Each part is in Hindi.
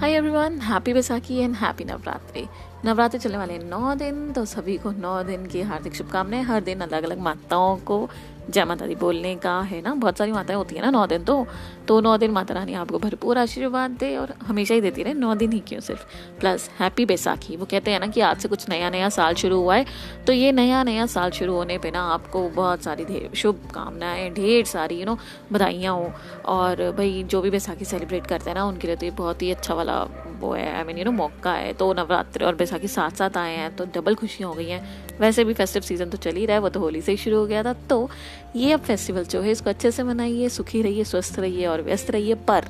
Hi everyone happy Baisakhi and happy Navratri Navratri चलने वाले नौ दिन तो सभी को नौ दिन की हार्दिक शुभकामनाएँ। हर दिन अलग अलग माताओं को जय माता दी बोलने का, है ना? बहुत सारी माताएँ होती है ना नौ दिन तो तो नौ दिन माता रानी आपको भरपूर आशीर्वाद दे और हमेशा ही देती रहे। नौ दिन ही क्यों सिर्फ़? प्लस हैप्पी बैसाखी वो कहते हैं ना कि आज से कुछ नया नया साल शुरू हुआ है तो ये नया नया साल शुरू होने पे ना आपको बहुत सारी शुभकामनाएँ, ढेर सारी यू नो बधाइयाँ हो। और भाई, जो भी बैसाखी सेलिब्रेट करते हैं ना, उनके लिए तो ये बहुत ही अच्छा वाला वो है आई मीन यू नो मौका है तो नवरात्र और बैसाखी साथ साथ आए हैं तो डबल खुशियाँ हो गई हैं। वैसे भी फेस्टिव सीज़न तो चल ही रहा है, वो तो होली से ही शुरू हो गया था। तो ये अब फेस्टिवल जो है, इसको अच्छे से मनाइए, सुखी रहिए, स्वस्थ रहिए और व्यस्त रहिए, पर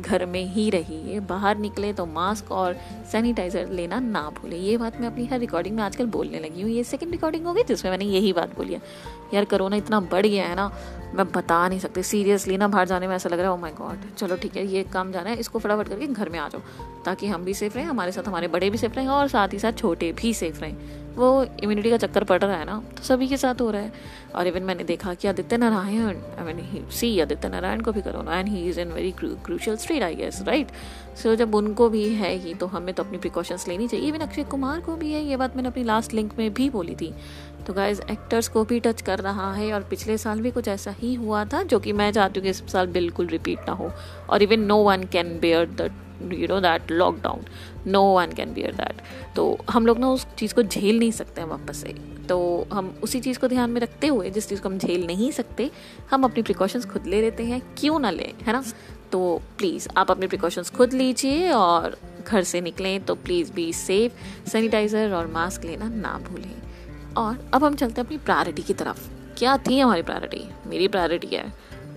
घर में ही रहिए। बाहर निकले तो मास्क और सैनिटाइजर लेना ना भूले। ये बात मैं अपनी हर रिकॉर्डिंग में आजकल बोलने लगी हूँ। ये सेकंड रिकॉर्डिंग होगी जिसमें मैंने यही बात बोली है। यार कोरोना इतना बढ़ गया है ना, मैं बता नहीं सकती। सीरियसली ना, बाहर जाने में ऐसा लग रहा है ओ माय गॉड चलो ठीक है, ये काम जाना है, इसको फटाफट करके घर में आ जाओ, ताकि हम भी सेफ़ रहें, हमारे साथ हमारे बड़े भी सेफ़ रहें और साथ ही साथ छोटे भी सेफ़ रहें। वो इम्यूनिटी का चक्कर पड़ रहा है ना तो सभी के साथ हो रहा है। और इवन मैंने देखा कि Aditya Narayan I mean see Aditya Narayan को भी corona and he is in very crucial state I guess right so जब उनको भी है ही तो हमें तो अपनी प्रिकॉशंस लेनी चाहिए। इवन अक्षय कुमार को भी है, ये बात मैंने अपनी लास्ट लिंक में भी बोली थी। तो गाइज़ एक्टर्स को भी टच कर रहा है, और पिछले साल भी कुछ ऐसा ही हुआ था, जो कि मैं चाहती हूँ कि इस साल बिल्कुल रिपीट ना हो। और even no one can bear the you know that lockdown no one can bear that तो हम लोग ना उस चीज़ को झेल नहीं सकते हैं वापस से। तो हम उसी चीज़ को ध्यान में रखते हुए, जिस चीज़ को हम झेल नहीं सकते, हम अपनी प्रिकॉशंस खुद ले लेते हैं। क्यों ना लें, है ना? तो प्लीज़ आप अपने प्रिकॉशंस खुद लीजिए और घर से निकलें तो प्लीज़ बी सेफ़ सैनिटाइज़र और मास्क लेना ना भूलें। और अब हम चलते हैं अपनी प्रायोरिटी की तरफ़। क्या थी हमारी प्रायोरिटी मेरी प्रायोरिटी है।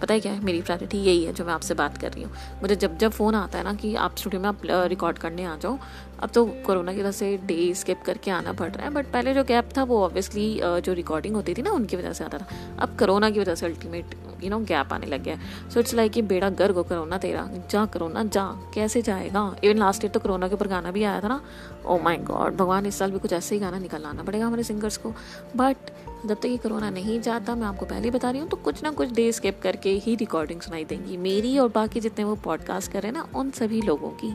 पता है क्या है? मेरी प्रायोरिटी यही है जो मैं आपसे बात कर रही हूँ। मुझे जब जब फ़ोन आता है ना कि आप स्टूडियो में आप रिकॉर्ड करने आ जाओ, अब तो कोरोना की वजह से डे स्किप करके आना पड़ रहा है बट पहले जो गैप था वो ऑब्वियसली जो रिकॉर्डिंग होती थी ना उनकी वजह से आता था। अब कोरोना की वजह से अल्टीमेट यू नो गैप आने लग गया सो इट्स लाइक कि बेड़ा गर्ग हो करोना तेरा। जा करोना, जा। कैसे जाएगा? इवन लास्ट ईयर तो करोना के ऊपर गाना भी आया था ना। ओ माई गॉड भगवान इस साल भी कुछ ऐसे ही गाना निकल आना पड़ेगा हमारे सिंगर्स को। बट जब तक ये कोरोना नहीं जाता मैं आपको पहले बता रही हूँ तो कुछ ना कुछ डे स्किप करके ही रिकॉर्डिंग सुनाई देंगी। मेरी और बाकी जितने वो पॉडकास्ट कर रहे हैं ना उन सभी लोगों की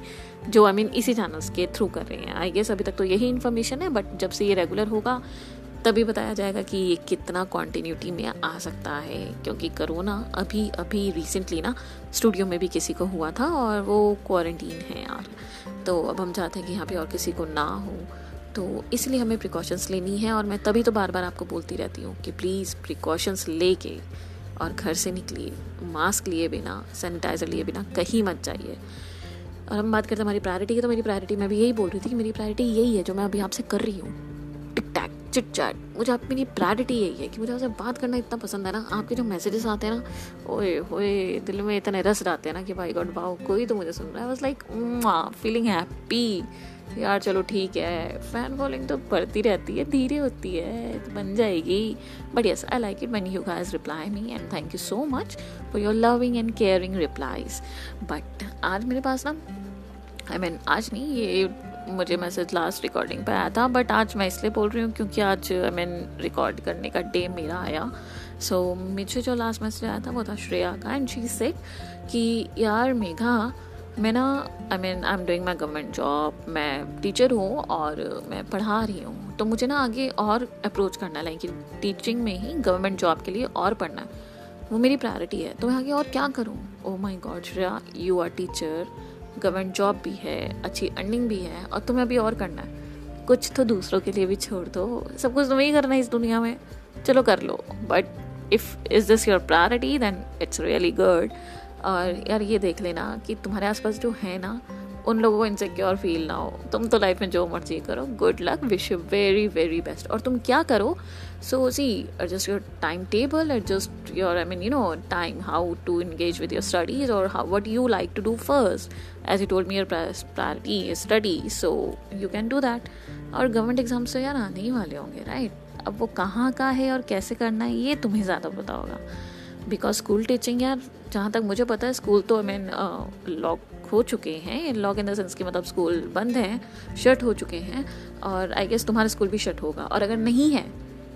जो आई I मीन mean, इसी चैनल्स के थ्रू कर रहे हैं। आई गेस अभी तक तो यही इन्फॉर्मेशन है बट जब से ये रेगुलर होगा तभी बताया जाएगा कि ये कितना कॉन्टीन्यूटी में आ सकता है क्योंकि करोना अभी अभी रिसेंटली ना स्टूडियो में भी किसी को हुआ था और वो क्वारंटीन है यार। तो अब हम चाहते हैं कि यहाँ पे और किसी को ना हो। तो इसलिए हमें प्रिकॉशंस लेनी है और मैं तभी तो बार बार आपको बोलती रहती हूँ कि प्लीज़ प्रिकॉशंस लेके और घर से निकलिए मास्क लिए बिना सैनिटाइज़र लिए बिना कहीं मत जाइए। और हम बात करते हैं हमारी प्रायोरिटी की तो मेरी प्रायोरिटी मैं भी यही बोल रही थी कि मेरी प्रायोरिटी यही है जो मैं अभी आपसे कर रही हूँ। टिक टैक चिट चैट मुझे आप मेरी प्रायोरिटी यही है कि मुझे आपसे बात करना इतना पसंद है ना, आपके जो मैसेजेस आते हैं ना, ओए, होए, दिल में इतने रस डाते हैं ना कि, भाई गॉड, वाओ, कोई तो मुझे सुन रहा है। बस लाइक फीलिंग हैप्पी यार चलो ठीक है फ़ैन फॉलोइंग तो बढ़ती रहती है धीरे होती है तो बन जाएगी। But yes I like it man you guys reply me and thank you so much for your loving and caring replies but आज मेरे पास ना आई I मीन mean, आज नहीं ये मुझे मैसेज लास्ट रिकॉर्डिंग पे आया था बट आज मैं इसलिए बोल रही हूँ क्योंकि आज आई मीन रिकॉर्ड करने का डे मेरा आया। सो so, मुझे जो लास्ट मैसेज आया था वो था श्रेया का एंड शी सेट कि यार मेघा मैं ना आई mean I am doing my government job मैं टीचर हूँ और मैं पढ़ा रही हूँ। तो मुझे ना आगे और अप्रोच करना है लाइक टीचिंग में ही गवर्नमेंट जॉब के लिए और पढ़ना है। वो मेरी प्रायोरिटी है। तो मैं आगे और क्या करूँ? ओ my God Shreya you are teacher government job भी है, अच्छी अर्निंग भी है और तुम्हें अभी और करना है। कुछ तो दूसरों के लिए भी छोड़ दो। सब कुछ तुम्हें ही करना है इस दुनिया में। चलो कर लो। But if is this your priority then it's really good और यार ये देख लेना कि तुम्हारे आसपास जो है ना, उन लोगों को इनसिक्योर फील ना हो। तुम तो लाइफ में जो मर्ज़ी करो। Good luck wish you very very best और तुम क्या करो? So see adjust your time table adjust your I mean you know time how to engage with your studies और how what you like to do first as you told me your priority study so you can do that और गवर्नमेंट एग्ज़ाम्स तो यार आने ही वाले होंगे राइट right? अब वो कहाँ का है और कैसे करना है, ये तुम्हें ज़्यादा पता होगा। बिकॉज़ स्कूल टीचिंग यार जहाँ तक मुझे पता है स्कूल तो आई मीन लॉक हो चुके हैं लॉक इन द सेंस कि मतलब स्कूल बंद हैं शट हो चुके हैं और आई गेस तुम्हारा स्कूल भी शट होगा। और अगर नहीं है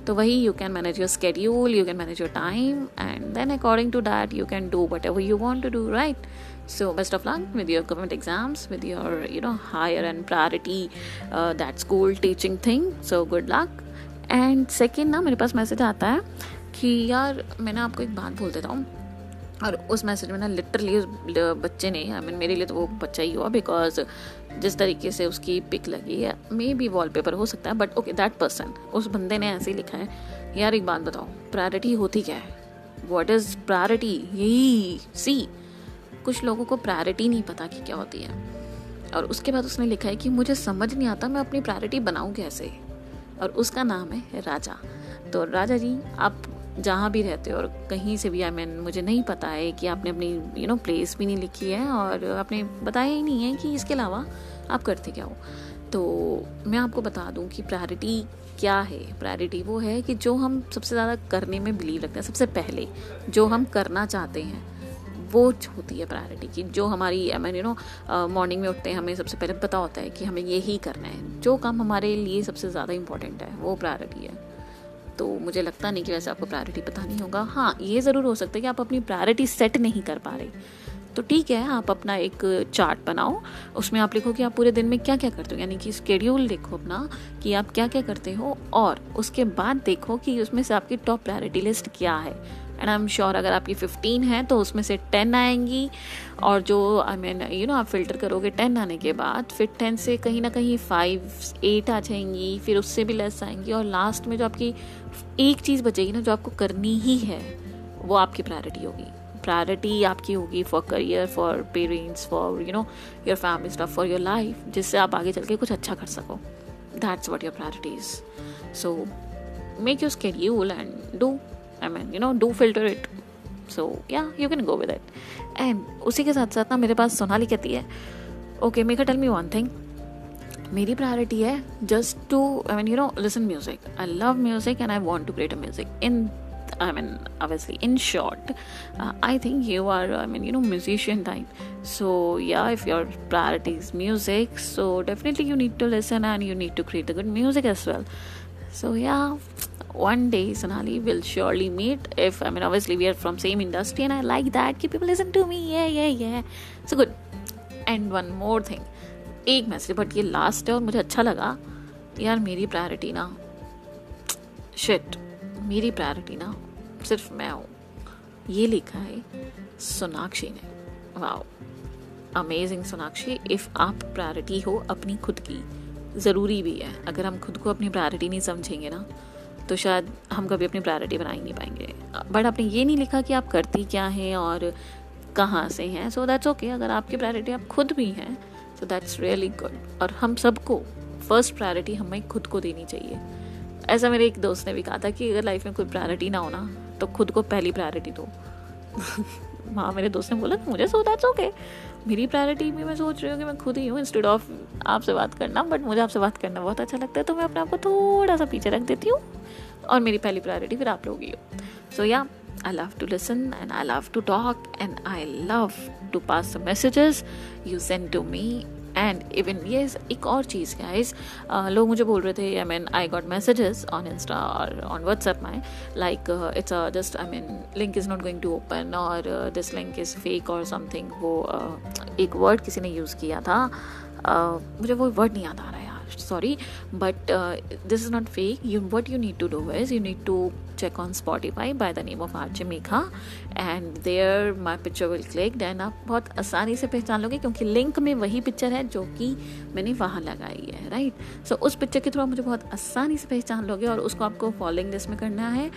तो वही you can manage your schedule you can manage your time and then according to that you can do whatever you want to do right best of luck with your government exams with your you know higher and priority uh, that school teaching thing. So good luck. And second ना मेरे पास मैसेज आता है कि यार मैंने आपको एक बात बोल देता हूँ। और उस मैसेज में ना लिटरली उस बच्चे ने आई मीन मेरे लिए तो वो बच्चा ही हुआ बिकॉज़ जिस तरीके से उसकी पिक लगी है मे बी वॉलपेपर हो सकता है बट ओके दैट पर्सन उस बंदे ने ऐसे ही लिखा है, यार, एक बात बताओ प्रायोरिटी होती क्या है? वॉट इज़ प्रायोरिटी यही सी कुछ लोगों को प्रायोरिटी नहीं पता कि क्या होती है. और उसके बाद उसने लिखा है कि मुझे समझ नहीं आता मैं अपनी प्रायोरिटी बनाऊँ कैसे? और उसका नाम है राजा। तो राजा जी, आप जहाँ भी रहते हो और कहीं से भी आई मीन मुझे नहीं पता है कि आपने अपनी यू नो प्लेस भी नहीं लिखी है और आपने बताया ही नहीं है कि इसके अलावा आप करते क्या हो। तो मैं आपको बता दूँ कि प्रायोरिटी क्या है। प्रायोरिटी वो है कि जो हम सबसे ज़्यादा करने में बिलीव रखते हैं, सबसे पहले जो हम करना चाहते हैं, वो होती है प्रायोरिटी की। जो हमारी I mean you know morning में उठते हैं, हमें सबसे पहले पता होता है कि हमें यही करना है। जो काम हमारे लिए सबसे ज़्यादा इंपॉर्टेंट है, वो प्रायोरिटी है। तो मुझे लगता नहीं कि वैसे आपको प्रायोरिटी पता नहीं होगा। हाँ ये ज़रूर हो सकता है कि आप अपनी प्रायोरिटी सेट नहीं कर पा रहे। तो ठीक है, आप अपना एक चार्ट बनाओ। उसमें आप लिखो कि आप पूरे दिन में क्या क्या करते हो। यानी कि स्केड्यूल लिखो अपना कि आप क्या क्या करते हो और उसके बाद देखो कि उसमें से आपकी टॉप प्रायोरिटी लिस्ट क्या है। एंड आई एम श्योर अगर आपकी फिफ्टीन है तो उसमें से टेन आएँगी। और जो आई मीन यू नो आप फ़िल्टर करोगे टेन आने के बाद, फिर टेन से कहीं ना कहीं फाइव एट आ जाएँगी, फिर उससे भी लेस आएँगी। और लास्ट में जो आपकी एक चीज़ बचेगी ना, जो आपको करनी ही है, वो आपकी प्रायोरिटी होगी। प्रायोरिटी आपकी होगी for career for parents for you know your family stuff for your life जिससे आप आगे चल के कुछ अच्छा कर सको। That's what your priorities so make your schedule and do I mean you know do filter it so yeah you can go with it and उसी के साथ साथ ना मेरे पास सोनाली कहती है okay make a tell me one thing मेरी प्रायोरिटी है just to I mean you know listen music I love music and I want to create a music in I mean obviously in short I think you are I mean you know musician time so yeah if your priority is music so definitely you need to listen and you need to create the good music as well So, yeah, one day sonali will surely meet if i mean obviously we are from same industry and i like that people listen to me yeah yeah yeah so good and one more thing एक मैसेज बट ये लास्ट है और मुझे अच्छा लगा यार मेरी प्रायोरिटी ना शिट मेरी प्रायोरिटी ना सिर्फ़ मैं हूँ ये लिखा है सोनाक्षी ने वाओ अमेजिंग सोनाक्षी इफ़ आप प्रायोरिटी हो अपनी खुद की ज़रूरी भी है। अगर हम खुद को अपनी प्रायोरिटी नहीं समझेंगे ना तो शायद हम कभी अपनी प्रायोरिटी बना ही नहीं पाएँगे। बट आपने ये नहीं लिखा कि आप करती क्या हैं और कहाँ से हैं? सो दैट्स ओके अगर आपकी प्रायोरिटी आप खुद भी हैं सो दैट्स रियली गुड और हम सबको फ़र्स्ट प्रायोरिटी हमें खुद को देनी चाहिए। ऐसा मेरे एक दोस्त ने भी कहा था कि अगर लाइफ में कोई प्रायोरिटी ना हो ना तो खुद को पहली प्रायोरिटी दो। हाँ मेरे दोस्त ने बोला, मुझे सो दैट्स ओके मेरी प्रायोरिटी भी मैं सोच रही हूँ कि मैं खुद ही हूँ इंस्टेड ऑफ़ आपसे बात करना बट मुझे आपसे बात करना बहुत अच्छा लगता है तो मैं अपने आप को थोड़ा सा पीछे रख देती हूँ, और मेरी पहली प्रायोरिटी फिर आप लोग ही हो। So yeah I love to listen and I love to talk and I love to pass messages you send to me and even ये एक और चीज़ क्या इस लोग मुझे बोल रहे थे I mean I got messages on insta और on WhatsApp my like it's just I mean link is not going to open और दिस लिंक इज़ फेक और समथिंग वो uh, एक वर्ड किसी ने यूज़ किया था uh, मुझे वो वर्ड नहीं याद आ रहा sorry but this is not fake you what you need to do is you need to check on Spotify by the name of R J Megha and there my picture will click and आप बहुत आसानी से पहचान लोगे क्योंकि लिंक में वही पिक्चर है जो कि मैंने वहाँ लगाई है राइट right? सो so, उस पिक्चर के थ्रू आप मुझे बहुत आसानी से पहचान लोगे और उसको आपको फॉलोइंग लिस्ट में करना है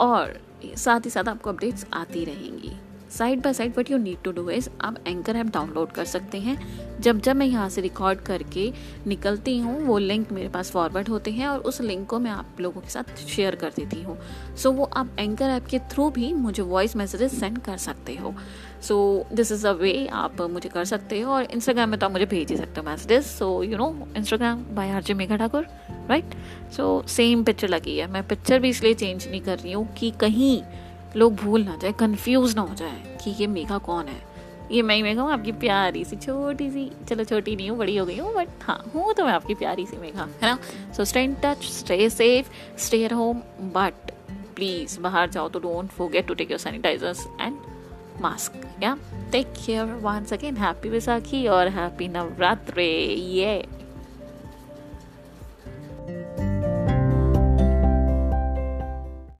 और साथ ही साथ आपको अपडेट्स आती रहेंगी। Side by side what you need to do is आप एंकर ऐप डाउनलोड कर सकते हैं। जब जब मैं यहाँ से रिकॉर्ड करके निकलती हूँ वो लिंक मेरे पास फॉरवर्ड होते हैं और उस लिंक को मैं आप लोगों के साथ शेयर कर देती हूँ। सो so, वो आप एंकर ऐप के थ्रू भी मुझे वॉइस मैसेजेस सेंड कर सकते हो। So this is a way आप मुझे कर सकते हो और इंस्टाग्राम में तो आप मुझे भेज ही सकते हो messages so you know Instagram by R J Megha Thakur right so same picture लगी है। मैं पिक्चर भी इसलिए चेंज नहीं कर रही हूँ कि कहीं लोग भूल ना जाए कंफ्यूज ना हो जाए कि ये मेघा कौन है। ये मैं ही मेघा हूँ आपकी प्यारी सी छोटी सी, चलो छोटी नहीं हूँ, बड़ी हो गई हूँ बट हाँ हूँ तो मैं आपकी प्यारी सी मेघा, है ना? So stay in touch stay safe stay at home but please बाहर जाओ तो don't forget to take your sanitizers and mask yeah take care once again happy Vaisakhi और हैप्पी नवरात्रे ये